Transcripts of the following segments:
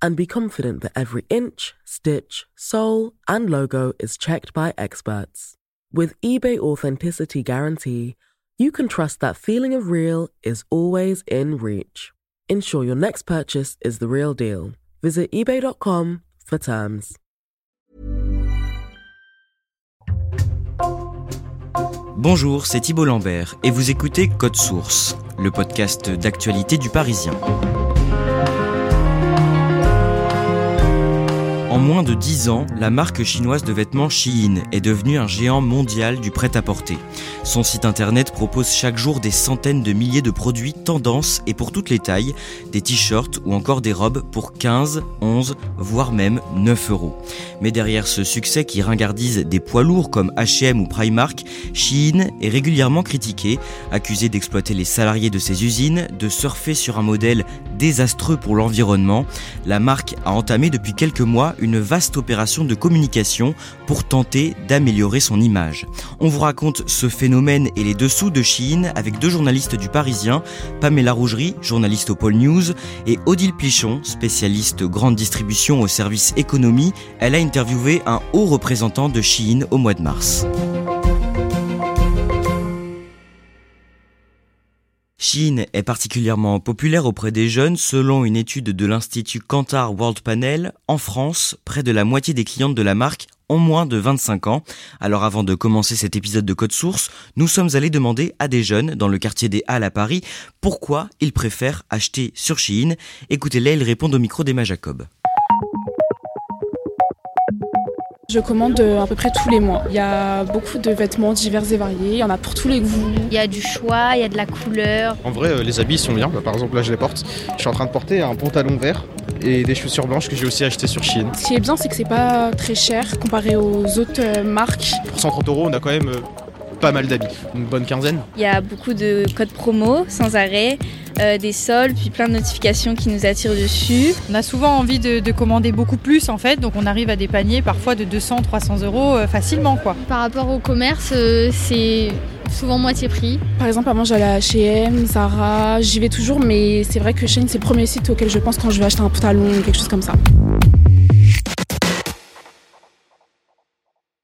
and be confident that every inch, stitch, sole, and logo is checked by experts. With eBay Authenticity Guarantee, you can trust that feeling of real is always in reach. Ensure your next purchase is the real deal. Visit eBay.com for terms. Bonjour, c'est Thibault Lambert et vous écoutez Code Source, le podcast d'actualité du Parisien. Moins de 10 ans, la marque chinoise de vêtements Shein est devenue un géant mondial du prêt-à-porter. Son site internet propose chaque jour des centaines de milliers de produits tendances et pour toutes les tailles, des t-shirts ou encore des robes pour 15, 11, voire même 9 euros. Mais derrière ce succès qui ringardise des poids lourds comme H&M ou Primark, Shein est régulièrement critiqué, accusé d'exploiter les salariés de ses usines, de surfer sur un modèle désastreux pour l'environnement. La marque a entamé depuis quelques mois une vaste opération de communication pour tenter d'améliorer son image. On vous raconte ce phénomène et les dessous de Chine avec deux journalistes du Parisien, Pamela Rougerie, journaliste au Pôle News, et Odile Plichon, spécialiste grande distribution au service économie. Elle a interviewé un haut représentant de Chine au mois de mars. Shein est particulièrement populaire auprès des jeunes. Selon une étude de l'Institut Kantar World Panel, en France, près de la moitié des clientes de la marque ont moins de 25 ans. Alors avant de commencer cet épisode de Code Source, nous sommes allés demander à des jeunes dans le quartier des Halles à Paris pourquoi ils préfèrent acheter sur Shein. Écoutez-les, ils répondent au micro d'Emma Jacob. Je commande euh, à peu près tous les mois. Il y a beaucoup de vêtements divers et variés, il y en a pour tous les goûts. Il y a du choix, il y a de la couleur. En vrai, euh, les habits sont bien. Bah, par exemple, là, je les porte. Je suis en train de porter un pantalon vert et des chaussures blanches que j'ai aussi acheté sur Shein. Ce qui est bien, c'est que c'est pas très cher comparé aux autres euh, marques. Pour 130 euros, on a quand même pas mal d'habits, une bonne quinzaine. Il y a beaucoup de codes promo sans arrêt. Euh, des soldes, puis plein de notifications qui nous attirent dessus. On a souvent envie de, de, commander beaucoup plus en fait, donc on arrive à des paniers parfois de 200, 300 euros euh, facilement quoi. Par rapport au commerce, euh, c'est souvent moitié prix. Par exemple, avant j'allais à H&M, Zara, j'y vais toujours, mais c'est vrai que Shein c'est le premier site auquel je pense quand je vais acheter un pantalon ou quelque chose comme ça.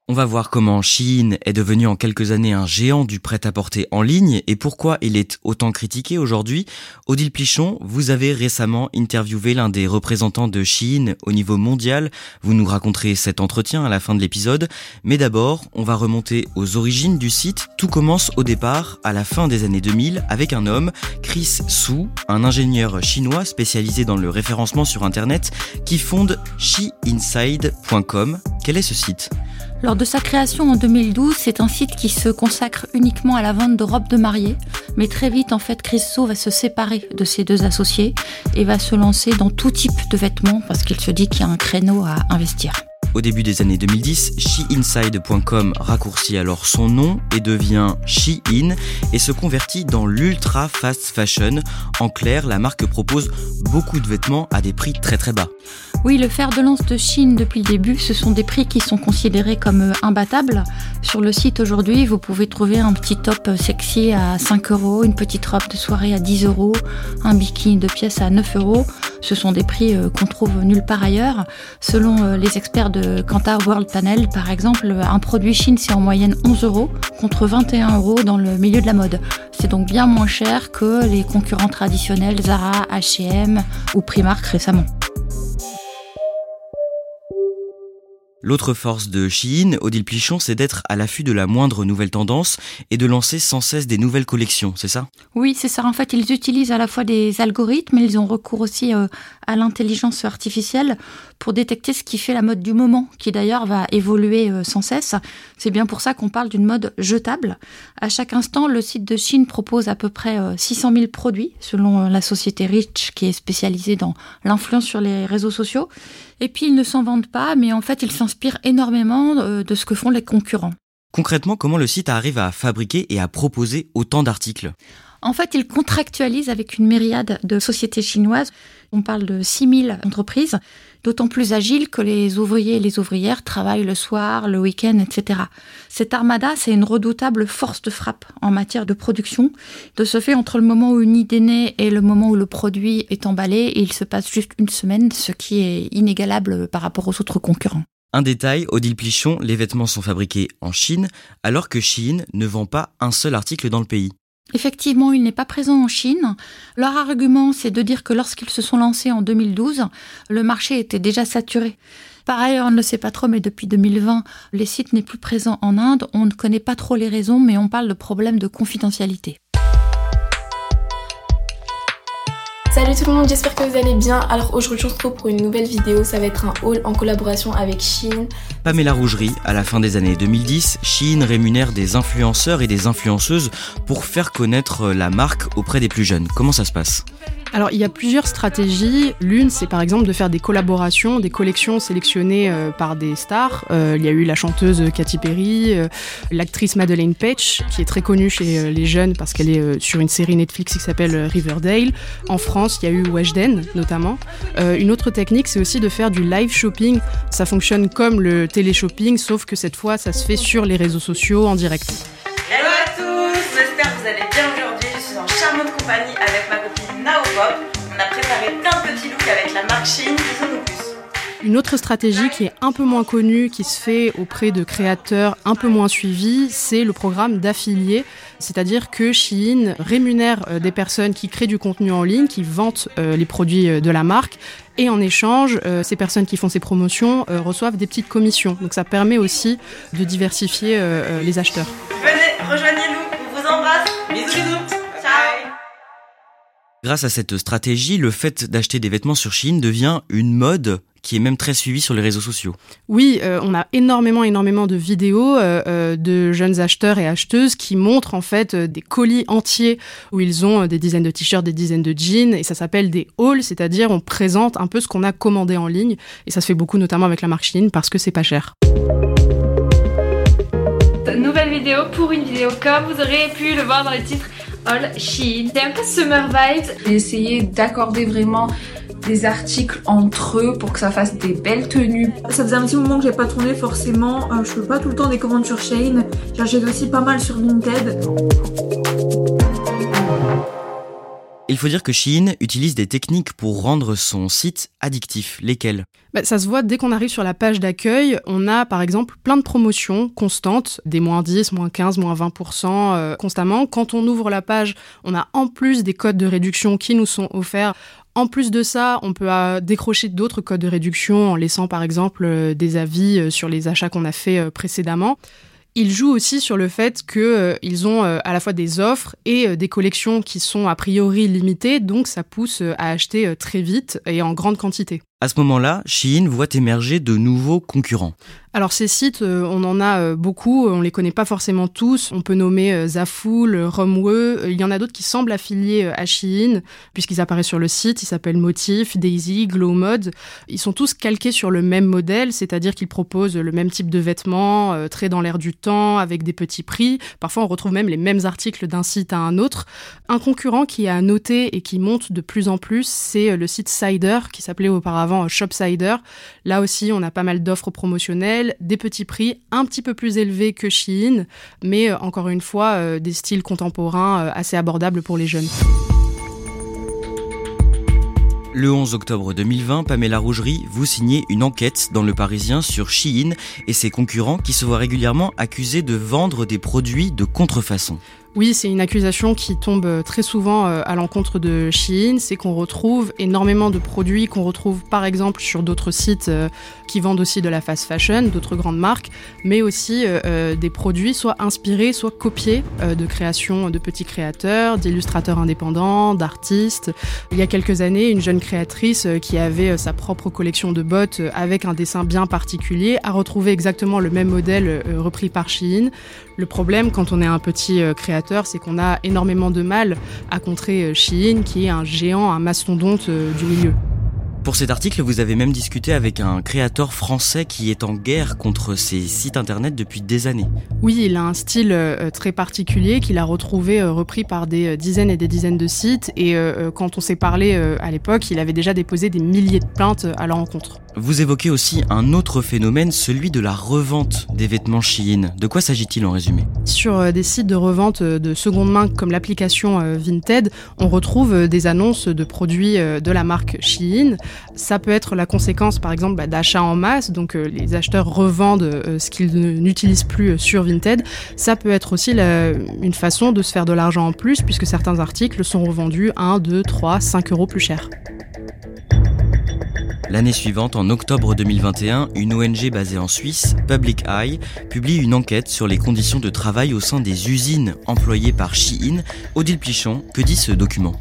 On va voir comment Shein est devenu en quelques années un géant du prêt-à-porter en ligne et pourquoi il est autant critiqué aujourd'hui. Odile Plichon, vous avez récemment interviewé l'un des représentants de Shein au niveau mondial. Vous nous raconterez cet entretien à la fin de l'épisode. Mais d'abord, on va remonter aux origines du site. Tout commence au départ, à la fin des années 2000, avec un homme, Chris Su, un ingénieur chinois spécialisé dans le référencement sur Internet, qui fonde SheInside.com. Quel est ce site? Lors de sa création en 2012, c'est un site qui se consacre uniquement à la vente de robes de mariée. Mais très vite, en fait, Christo va se séparer de ses deux associés et va se lancer dans tout type de vêtements parce qu'il se dit qu'il y a un créneau à investir. Au début des années 2010, SheInside.com raccourcit alors son nom et devient Shein et se convertit dans l'ultra fast fashion. En clair, la marque propose beaucoup de vêtements à des prix très très bas. Oui, le fer de lance de Chine depuis le début, ce sont des prix qui sont considérés comme euh, imbattables. Sur le site aujourd'hui, vous pouvez trouver un petit top euh, sexy à 5 euros, une petite robe de soirée à 10 euros, un bikini de pièce à 9 euros. Ce sont des prix euh, qu'on trouve nulle part ailleurs. Selon les experts de Kantar World Panel, par exemple, un produit Chine, c'est en moyenne 11 euros contre 21 euros dans le milieu de la mode. C'est donc bien moins cher que les concurrents traditionnels Zara, H&M ou Primark récemment. L'autre force de Shein, Odile Plichon, c'est d'être à l'affût de la moindre nouvelle tendance et de lancer sans cesse des nouvelles collections, c'est ça? Oui, c'est ça. En fait, ils utilisent à la fois des algorithmes, mais ils ont recours aussi euh, à l'intelligence artificielle pour détecter ce qui fait la mode du moment, qui d'ailleurs va évoluer euh, sans cesse. C'est bien pour ça qu'on parle d'une mode jetable. À chaque instant, le site de Chine propose à peu près 600 euh, 000 produits, selon la société Rich, qui est spécialisée dans l'influence sur les réseaux sociaux. Et puis ils ne s'en vendent pas, mais en fait ils s'inspirent énormément euh, de ce que font les concurrents. Concrètement, comment le site arrive à fabriquer et à proposer autant d'articles? En fait, il contractualise avec une myriade de sociétés chinoises. On parle de 6000 entreprises, d'autant plus agiles que les ouvriers et les ouvrières travaillent le soir, le week-end, etc. Cette armada, c'est une redoutable force de frappe en matière de production. De ce fait, entre le moment où une idée naît et le moment où le produit est emballé, il se passe juste une semaine, ce qui est inégalable par rapport aux autres concurrents. Un détail, Odile Plichon, les vêtements sont fabriqués en Chine, alors que Chine ne vend pas un seul article dans le pays. Effectivement, il n'est pas présent en Chine. Leur argument, c'est de dire que lorsqu'ils se sont lancés en 2012, le marché était déjà saturé. Par ailleurs, on ne le sait pas trop, mais depuis 2020, les sites n'est plus présent en Inde. On ne connaît pas trop les raisons, mais on parle de problèmes de confidentialité. Salut tout le monde, j'espère que vous allez bien. Alors aujourd'hui on se retrouve pour une nouvelle vidéo, ça va être un haul en collaboration avec Shein. Pamela Rougerie, à la fin des années 2010, Shein rémunère des influenceurs et des influenceuses pour faire connaître la marque auprès des plus jeunes. Comment ça se passe? Alors il y a plusieurs stratégies. L'une, c'est par exemple de faire des collaborations, des collections sélectionnées euh, par des stars. Euh, il y a eu la chanteuse Katy Perry, euh, l'actrice Madeleine Page, qui est très connue chez les jeunes parce qu'elle est sur une série Netflix qui s'appelle Riverdale. En France, il y a eu Weshden notamment. une autre technique, c'est aussi de faire du live shopping. Ça fonctionne comme le télé-shopping, sauf que cette fois, ça se fait sur les réseaux sociaux en direct. Hello à tous, j'espère que vous allez bien aujourd'hui. Je suis en charmante compagnie avec ma copine on a préparé plein de petits looks avec la marque Shein Une autre stratégie qui est un peu moins connue, qui se fait auprès de créateurs un peu moins suivis, c'est le programme d'affiliés. C'est-à-dire que Shein rémunère euh, des personnes qui créent du contenu en ligne, qui vantent euh, les produits euh, de la marque, et en échange, ces personnes qui font ces promotions reçoivent des petites commissions. Donc ça permet aussi de diversifier les acheteurs. Venez, rejoignez-nous, on vous embrasse, bisous bisous Grâce à cette stratégie, le fait d'acheter des vêtements sur Chine devient une mode qui est même très suivie sur les réseaux sociaux. Oui, euh, on a énormément, énormément de vidéos euh, euh, de jeunes acheteurs et acheteuses qui montrent en fait des colis entiers où ils ont des dizaines de t-shirts, des dizaines de jeans, et ça s'appelle des hauls, c'est-à-dire on présente un peu ce qu'on a commandé en ligne, et ça se fait beaucoup notamment avec la marque Chine parce que c'est pas cher. Nouvelle vidéo pour une vidéo comme vous aurez pu le voir dans le titre All Shein. C'est un peu summer vibes. J'ai essayé d'accorder vraiment des articles entre eux pour que ça fasse des belles tenues. Ça faisait un petit moment que j'ai pas tourné forcément. Euh, je fais pas tout le temps des commandes sur Shein. J'achète aussi pas mal sur Vinted. Il faut dire que Shein utilise des techniques pour rendre son site addictif. Lesquelles? Bah, Ça se voit dès qu'on arrive sur la page d'accueil. On a par exemple plein de promotions constantes, des moins 10, moins 15, moins 20% euh, constamment. Quand on ouvre la page, on a en plus des codes de réduction qui nous sont offerts. En plus de ça, on peut euh, décrocher d'autres codes de réduction en laissant par exemple euh, des avis sur les achats qu'on a fait précédemment. Ils jouent aussi sur le fait qu'ils euh, ont euh, à la fois des offres et euh, des collections qui sont a priori limitées, donc ça pousse à acheter très vite et en grande quantité. À ce moment-là, Shein voit émerger de nouveaux concurrents. Alors ces sites, euh, on en a euh, beaucoup, on les connaît pas forcément tous. On peut nommer euh, Zaful, Romwe. Il y en a d'autres qui semblent affiliés à Shein, puisqu'ils apparaissent sur le site. Ils s'appellent Motif, Daisy, Glow Mode. Ils sont tous calqués sur le même modèle, c'est-à-dire qu'ils proposent le même type de vêtements, très dans l'air du temps, avec des petits prix. Parfois, on retrouve même les mêmes articles d'un site à un autre. Un concurrent qui a noté et qui monte de plus en plus, c'est le site Cider, qui s'appelait auparavant Shopsider. Là aussi, on a pas mal d'offres promotionnelles des petits prix un petit peu plus élevés que Shein, mais euh, encore une fois, euh, des styles contemporains euh, assez abordables pour les jeunes. Le 11 octobre 2020, Pamela Rougerie, vous signez une enquête dans Le Parisien sur Shein et ses concurrents qui se voient régulièrement accusés de vendre des produits de contrefaçon. Oui, c'est une accusation qui tombe euh, très souvent euh, à l'encontre de Shein, c'est qu'on retrouve énormément de produits qu'on retrouve par exemple sur d'autres sites euh, qui vendent aussi de la fast fashion, d'autres grandes marques, mais aussi des produits soit inspirés, soit copiés de créations de petits créateurs, d'illustrateurs indépendants, d'artistes. Il y a quelques années, une jeune créatrice qui avait sa propre collection de bottes avec un dessin bien particulier a retrouvé exactement le même modèle repris par Shein. Le problème quand on est un petit créateur, c'est qu'on a énormément de mal à contrer Shein, qui est un géant, un mastodonte euh, du milieu. Pour cet article, vous avez même discuté avec un créateur français qui est en guerre contre ces sites internet depuis des années. Oui, il a un style euh, très particulier qu'il a retrouvé euh, repris par des dizaines et des dizaines de sites. Et quand on s'est parlé à l'époque, il avait déjà déposé des milliers de plaintes à leur encontre. Vous évoquez aussi un autre phénomène, celui de la revente des vêtements Shein. De quoi s'agit-il en résumé? Sur euh, des sites de revente euh, de seconde main comme l'application euh, Vinted, on retrouve des annonces de produits de la marque Shein. Ça peut être la conséquence par exemple bah, d'achats en masse, donc les acheteurs revendent ce qu'ils n'utilisent plus sur Vinted. Ça peut être aussi une façon de se faire de l'argent en plus puisque certains articles sont revendus 1, 2, 3, 5 euros plus cher. L'année suivante, en octobre 2021, une ONG basée en Suisse, Public Eye, publie une enquête sur les conditions de travail au sein des usines employées par Shein. Odile Plichon, que dit ce document?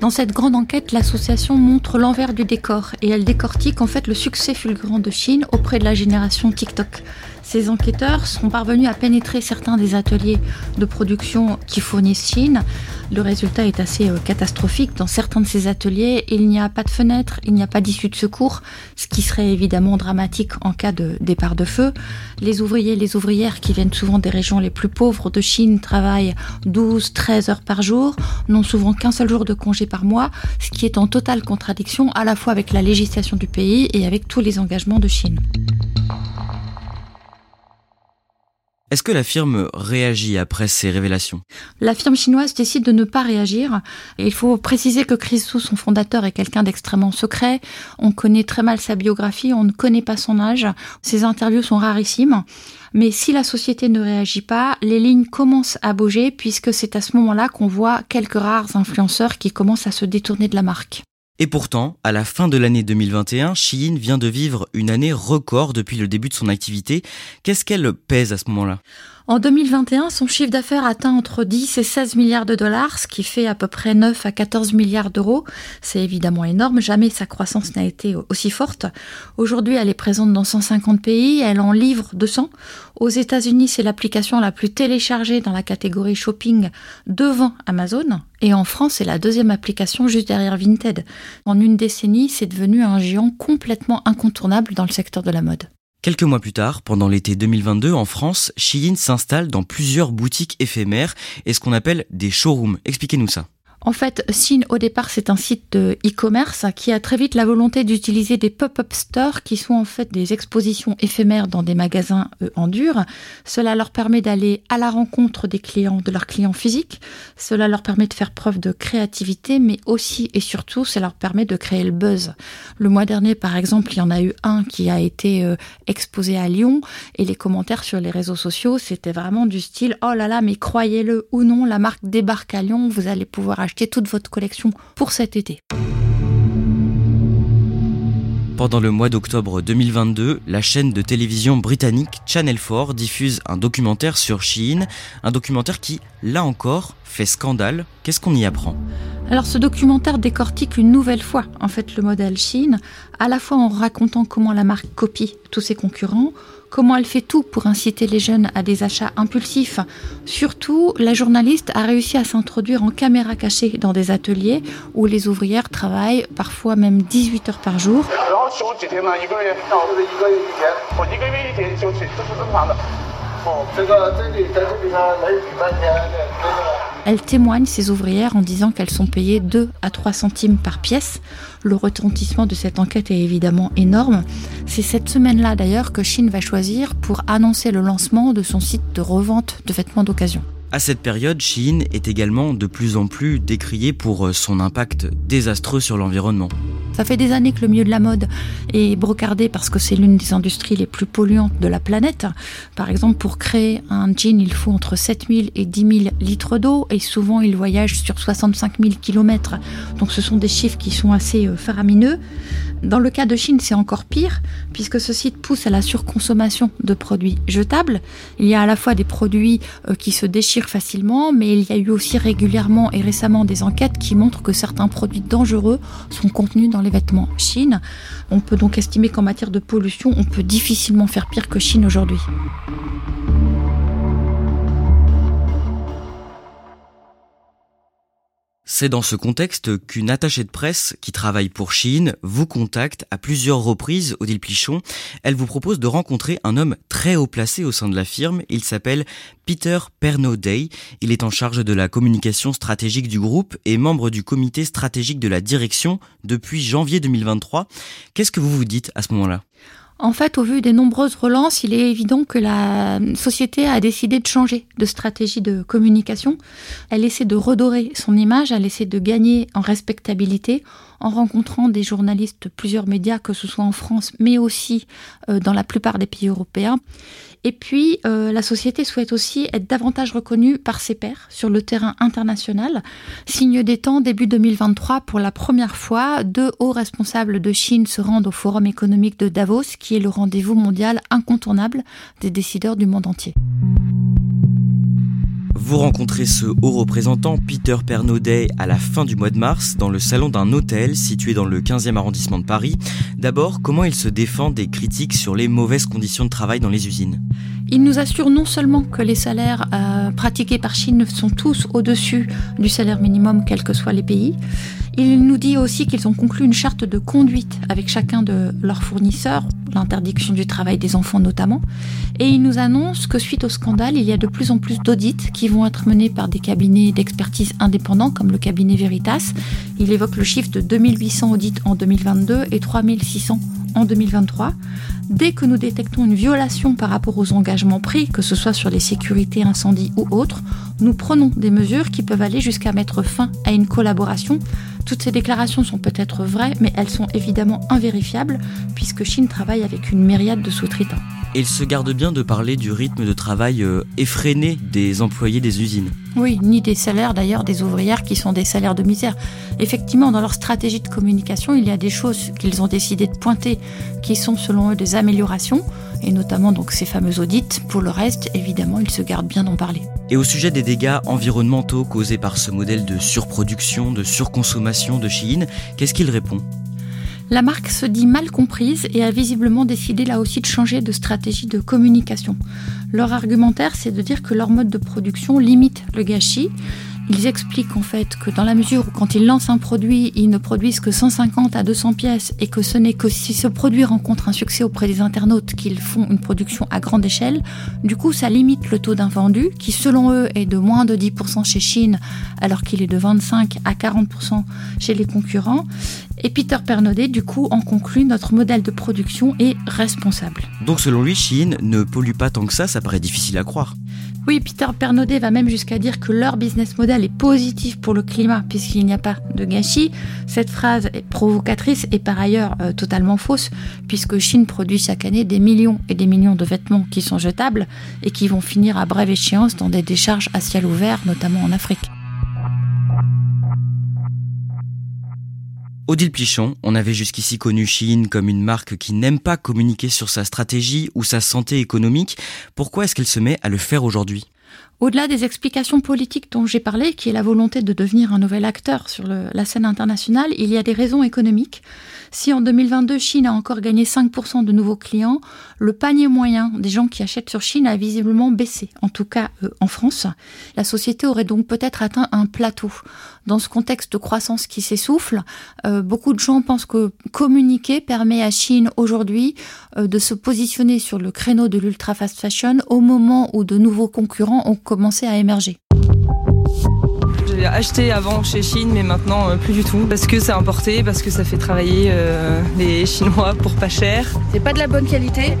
Dans cette grande enquête, l'association montre l'envers du décor et elle décortique en fait le succès fulgurant de Chine auprès de la génération TikTok. Ces enquêteurs sont parvenus à pénétrer certains des ateliers de production qui fournissent Chine. Le résultat est assez euh, catastrophique. Dans certains de ces ateliers, il n'y a pas de fenêtre, il n'y a pas d'issue de secours, ce qui serait évidemment dramatique en cas de départ de feu. Les ouvriers et les ouvrières qui viennent souvent des régions les plus pauvres de Chine travaillent 12-13 heures par jour, n'ont souvent qu'un seul jour de congé par mois, ce qui est en totale contradiction à la fois avec la législation du pays et avec tous les engagements de Chine. Est-ce que la firme réagit après ces révélations? La firme chinoise décide de ne pas réagir. Il faut préciser que Chris Su, son fondateur, est quelqu'un d'extrêmement secret. On connaît très mal sa biographie, on ne connaît pas son âge. Ses interviews sont rarissimes. Mais si la société ne réagit pas, les lignes commencent à bouger puisque c'est à ce moment-là qu'on voit quelques rares influenceurs qui commencent à se détourner de la marque. Et pourtant, à la fin de l'année 2021, Shein vient de vivre une année record depuis le début de son activité. Qu'est-ce qu'elle pèse à ce moment-là? En 2021, son chiffre d'affaires atteint entre 10 et 16 milliards de dollars, ce qui fait à peu près 9 à 14 milliards d'euros. C'est évidemment énorme, jamais sa croissance n'a été aussi forte. Aujourd'hui, elle est présente dans 150 pays, elle en livre 200. Aux États-Unis, c'est l'application la plus téléchargée dans la catégorie shopping devant Amazon. Et en France, c'est la deuxième application juste derrière Vinted. En une décennie, c'est devenu un géant complètement incontournable dans le secteur de la mode. Quelques mois plus tard, pendant l'été 2022, en France, Shein s'installe dans plusieurs boutiques éphémères et ce qu'on appelle des showrooms. Expliquez-nous ça. En fait, Sin, au départ, c'est un site de e-commerce qui a très vite la volonté d'utiliser des pop-up stores qui sont en fait des expositions éphémères dans des magasins euh, en dur. Cela leur permet d'aller à la rencontre des clients, de leurs clients physiques. Cela leur permet de faire preuve de créativité, mais aussi et surtout, ça leur permet de créer le buzz. Le mois dernier, par exemple, il y en a eu un qui a été euh, exposé à Lyon et les commentaires sur les réseaux sociaux, c'était vraiment du style, oh là là, mais croyez-le ou non, la marque débarque à Lyon, vous allez pouvoir acheter toute votre collection pour cet été. Pendant le mois d'octobre 2022, la chaîne de télévision britannique Channel 4 diffuse un documentaire sur Shein, un documentaire qui, là encore, fait scandale. Qu'est-ce qu'on y apprend? Alors ce documentaire décortique une nouvelle fois en fait le modèle Shein, à la fois en racontant comment la marque copie tous ses concurrents, comment elle fait tout pour inciter les jeunes à des achats impulsifs. Surtout, la journaliste a réussi à s'introduire en caméra cachée dans des ateliers où les ouvrières travaillent parfois même 18 heures par jour. Elle témoigne, ces ouvrières, en disant qu'elles sont payées 2 à 3 centimes par pièce. Le retentissement de cette enquête est évidemment énorme. C'est cette semaine-là d'ailleurs que Chine va choisir pour annoncer le lancement de son site de revente de vêtements d'occasion. À cette période, Chine est également de plus en plus décriée pour son impact désastreux sur l'environnement. Ça fait des années que le milieu de la mode est brocardé parce que c'est l'une des industries les plus polluantes de la planète. Par exemple, pour créer un jean, il faut entre 7000 et 10 000 litres d'eau et souvent il voyage sur 65 000 kilomètres. Donc ce sont des chiffres qui sont assez euh, faramineux. Dans le cas de Chine, c'est encore pire, puisque ce site pousse à la surconsommation de produits jetables. Il y a à la fois des produits euh, qui se déchirent facilement, mais il y a eu aussi régulièrement et récemment des enquêtes qui montrent que certains produits dangereux sont contenus dans les vêtements Chine. On peut donc estimer qu'en matière de pollution, on peut difficilement faire pire que Chine aujourd'hui. C'est dans ce contexte qu'une attachée de presse qui travaille pour Chine vous contacte à plusieurs reprises, Odile Plichon. Elle vous propose de rencontrer un homme très haut placé au sein de la firme. Il s'appelle Peter Pernodey. Il est en charge de la communication stratégique du groupe et membre du comité stratégique de la direction depuis janvier 2023. Qu'est-ce que vous vous dites à ce moment-là? En fait, au vu des nombreuses relances, il est évident que la société a décidé de changer de stratégie de communication. Elle essaie de redorer son image, elle essaie de gagner en respectabilité en rencontrant des journalistes, plusieurs médias, que ce soit en France, mais aussi euh, dans la plupart des pays européens. Et puis, euh, la société souhaite aussi être davantage reconnue par ses pairs sur le terrain international. Signe des temps, début 2023, pour la première fois, deux hauts responsables de Chine se rendent au Forum économique de Davos, qui est le rendez-vous mondial incontournable des décideurs du monde entier. Vous rencontrez ce haut représentant, Peter Pernaudet, à la fin du mois de mars, dans le salon d'un hôtel situé dans le 15e arrondissement de Paris. D'abord, comment il se défend des critiques sur les mauvaises conditions de travail dans les usines? Il nous assure non seulement que les salaires euh, pratiqués par Chine sont tous au-dessus du salaire minimum, quels que soient les pays, il nous dit aussi qu'ils ont conclu une charte de conduite avec chacun de leurs fournisseurs, l'interdiction du travail des enfants notamment, et il nous annonce que suite au scandale, il y a de plus en plus d'audits qui vont être menés par des cabinets d'expertise indépendants comme le cabinet Veritas. Il évoque le chiffre de 2800 audits en 2022 et 3600 en 2023. Dès que nous détectons une violation par rapport aux engagements pris, que ce soit sur les sécurités incendies ou autres, nous prenons des mesures qui peuvent aller jusqu'à mettre fin à une collaboration. Toutes ces déclarations sont peut-être vraies, mais elles sont évidemment invérifiables, puisque Chine travaille avec une myriade de sous-traitants. Et il se garde bien de parler du rythme de travail euh, effréné des employés des usines. Oui, ni des salaires d'ailleurs des ouvrières qui sont des salaires de misère. Effectivement, dans leur stratégie de communication, il y a des choses qu'ils ont décidé de pointer qui sont selon eux des améliorations, et notamment donc ces fameux audits. Pour le reste, évidemment, ils se gardent bien d'en parler. Et au sujet des dégâts environnementaux causés par ce modèle de surproduction, de surconsommation de Chine, qu'est-ce qu'il répond? La marque se dit mal comprise et a visiblement décidé là aussi de changer de stratégie de communication. Leur argumentaire, c'est de dire que leur mode de production limite le gâchis ils expliquent en fait que dans la mesure où quand ils lancent un produit, ils ne produisent que 150 à 200 pièces et que ce n'est que si ce produit rencontre un succès auprès des internautes qu'ils font une production à grande échelle, du coup ça limite le taux d'invendu qui selon eux est de moins de 10% chez Chine alors qu'il est de 25 à 40% chez les concurrents. Et Peter Pernodé, du coup, en conclut, notre modèle de production est responsable. Donc selon lui, Chine ne pollue pas tant que ça, ça paraît difficile à croire. Oui, Peter Pernodé va même jusqu'à dire que leur business model est positif pour le climat puisqu'il n'y a pas de gâchis. Cette phrase est provocatrice et par ailleurs euh, totalement fausse puisque Chine produit chaque année des millions et des millions de vêtements qui sont jetables et qui vont finir à brève échéance dans des décharges à ciel ouvert, notamment en Afrique. Odile Plichon, on avait jusqu'ici connu Chine comme une marque qui n'aime pas communiquer sur sa stratégie ou sa santé économique. Pourquoi est-ce qu'elle se met à le faire aujourd'hui? Au-delà des explications politiques dont j'ai parlé, qui est la volonté de devenir un nouvel acteur sur la scène internationale, il y a des raisons économiques. Si en 2022, Chine a encore gagné 5% de nouveaux clients, le panier moyen des gens qui achètent sur Chine a visiblement baissé, en tout cas euh, en France. La société aurait donc peut-être atteint un plateau. Dans ce contexte de croissance qui s'essouffle, euh, beaucoup de gens pensent que communiquer permet à Chine aujourd'hui euh, de se positionner sur le créneau de l'ultra fast fashion au moment où de nouveaux concurrents ont commencé à émerger. J'ai acheté avant chez Chine, mais maintenant euh, plus du tout. Parce que c'est importé, parce que ça fait travailler les Chinois pour pas cher. C'est pas de la bonne qualité.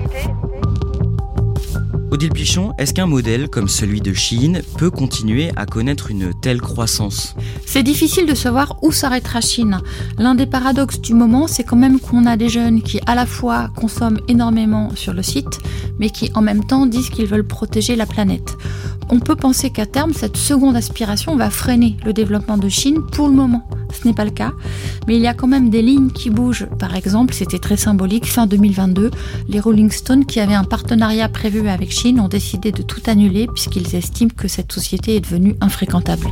Odile Pichon, est-ce qu'un modèle comme celui de Shein peut continuer à connaître une telle croissance? C'est difficile de savoir où s'arrêtera Chine. L'un des paradoxes du moment, c'est quand même qu'on a des jeunes qui à la fois consomment énormément sur le site, mais qui en même temps disent qu'ils veulent protéger la planète. On peut penser qu'à terme, cette seconde aspiration va freiner le développement de Chine pour le moment. Ce n'est pas le cas, mais il y a quand même des lignes qui bougent. Par exemple, c'était très symbolique, fin 2022, les Rolling Stones qui avaient un partenariat prévu avec Chine ont décidé de tout annuler puisqu'ils estiment que cette société est devenue infréquentable.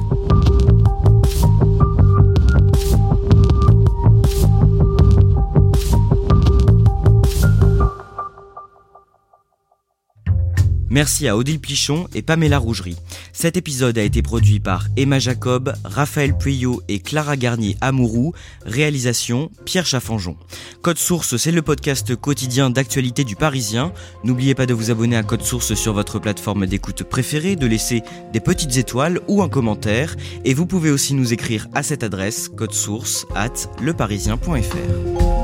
Merci à Odile Pichon et Pamela Rougerie. Cet épisode a été produit par Emma Jacob, Raphaël Pueyo et Clara Garnier Amourou. Réalisation Pierre Chaffanjon. Code Source, c'est le podcast quotidien d'actualité du Parisien. N'oubliez pas de vous abonner à Code Source sur votre plateforme d'écoute préférée, de laisser des petites étoiles ou un commentaire. Et vous pouvez aussi nous écrire à cette adresse code source at leparisien.fr.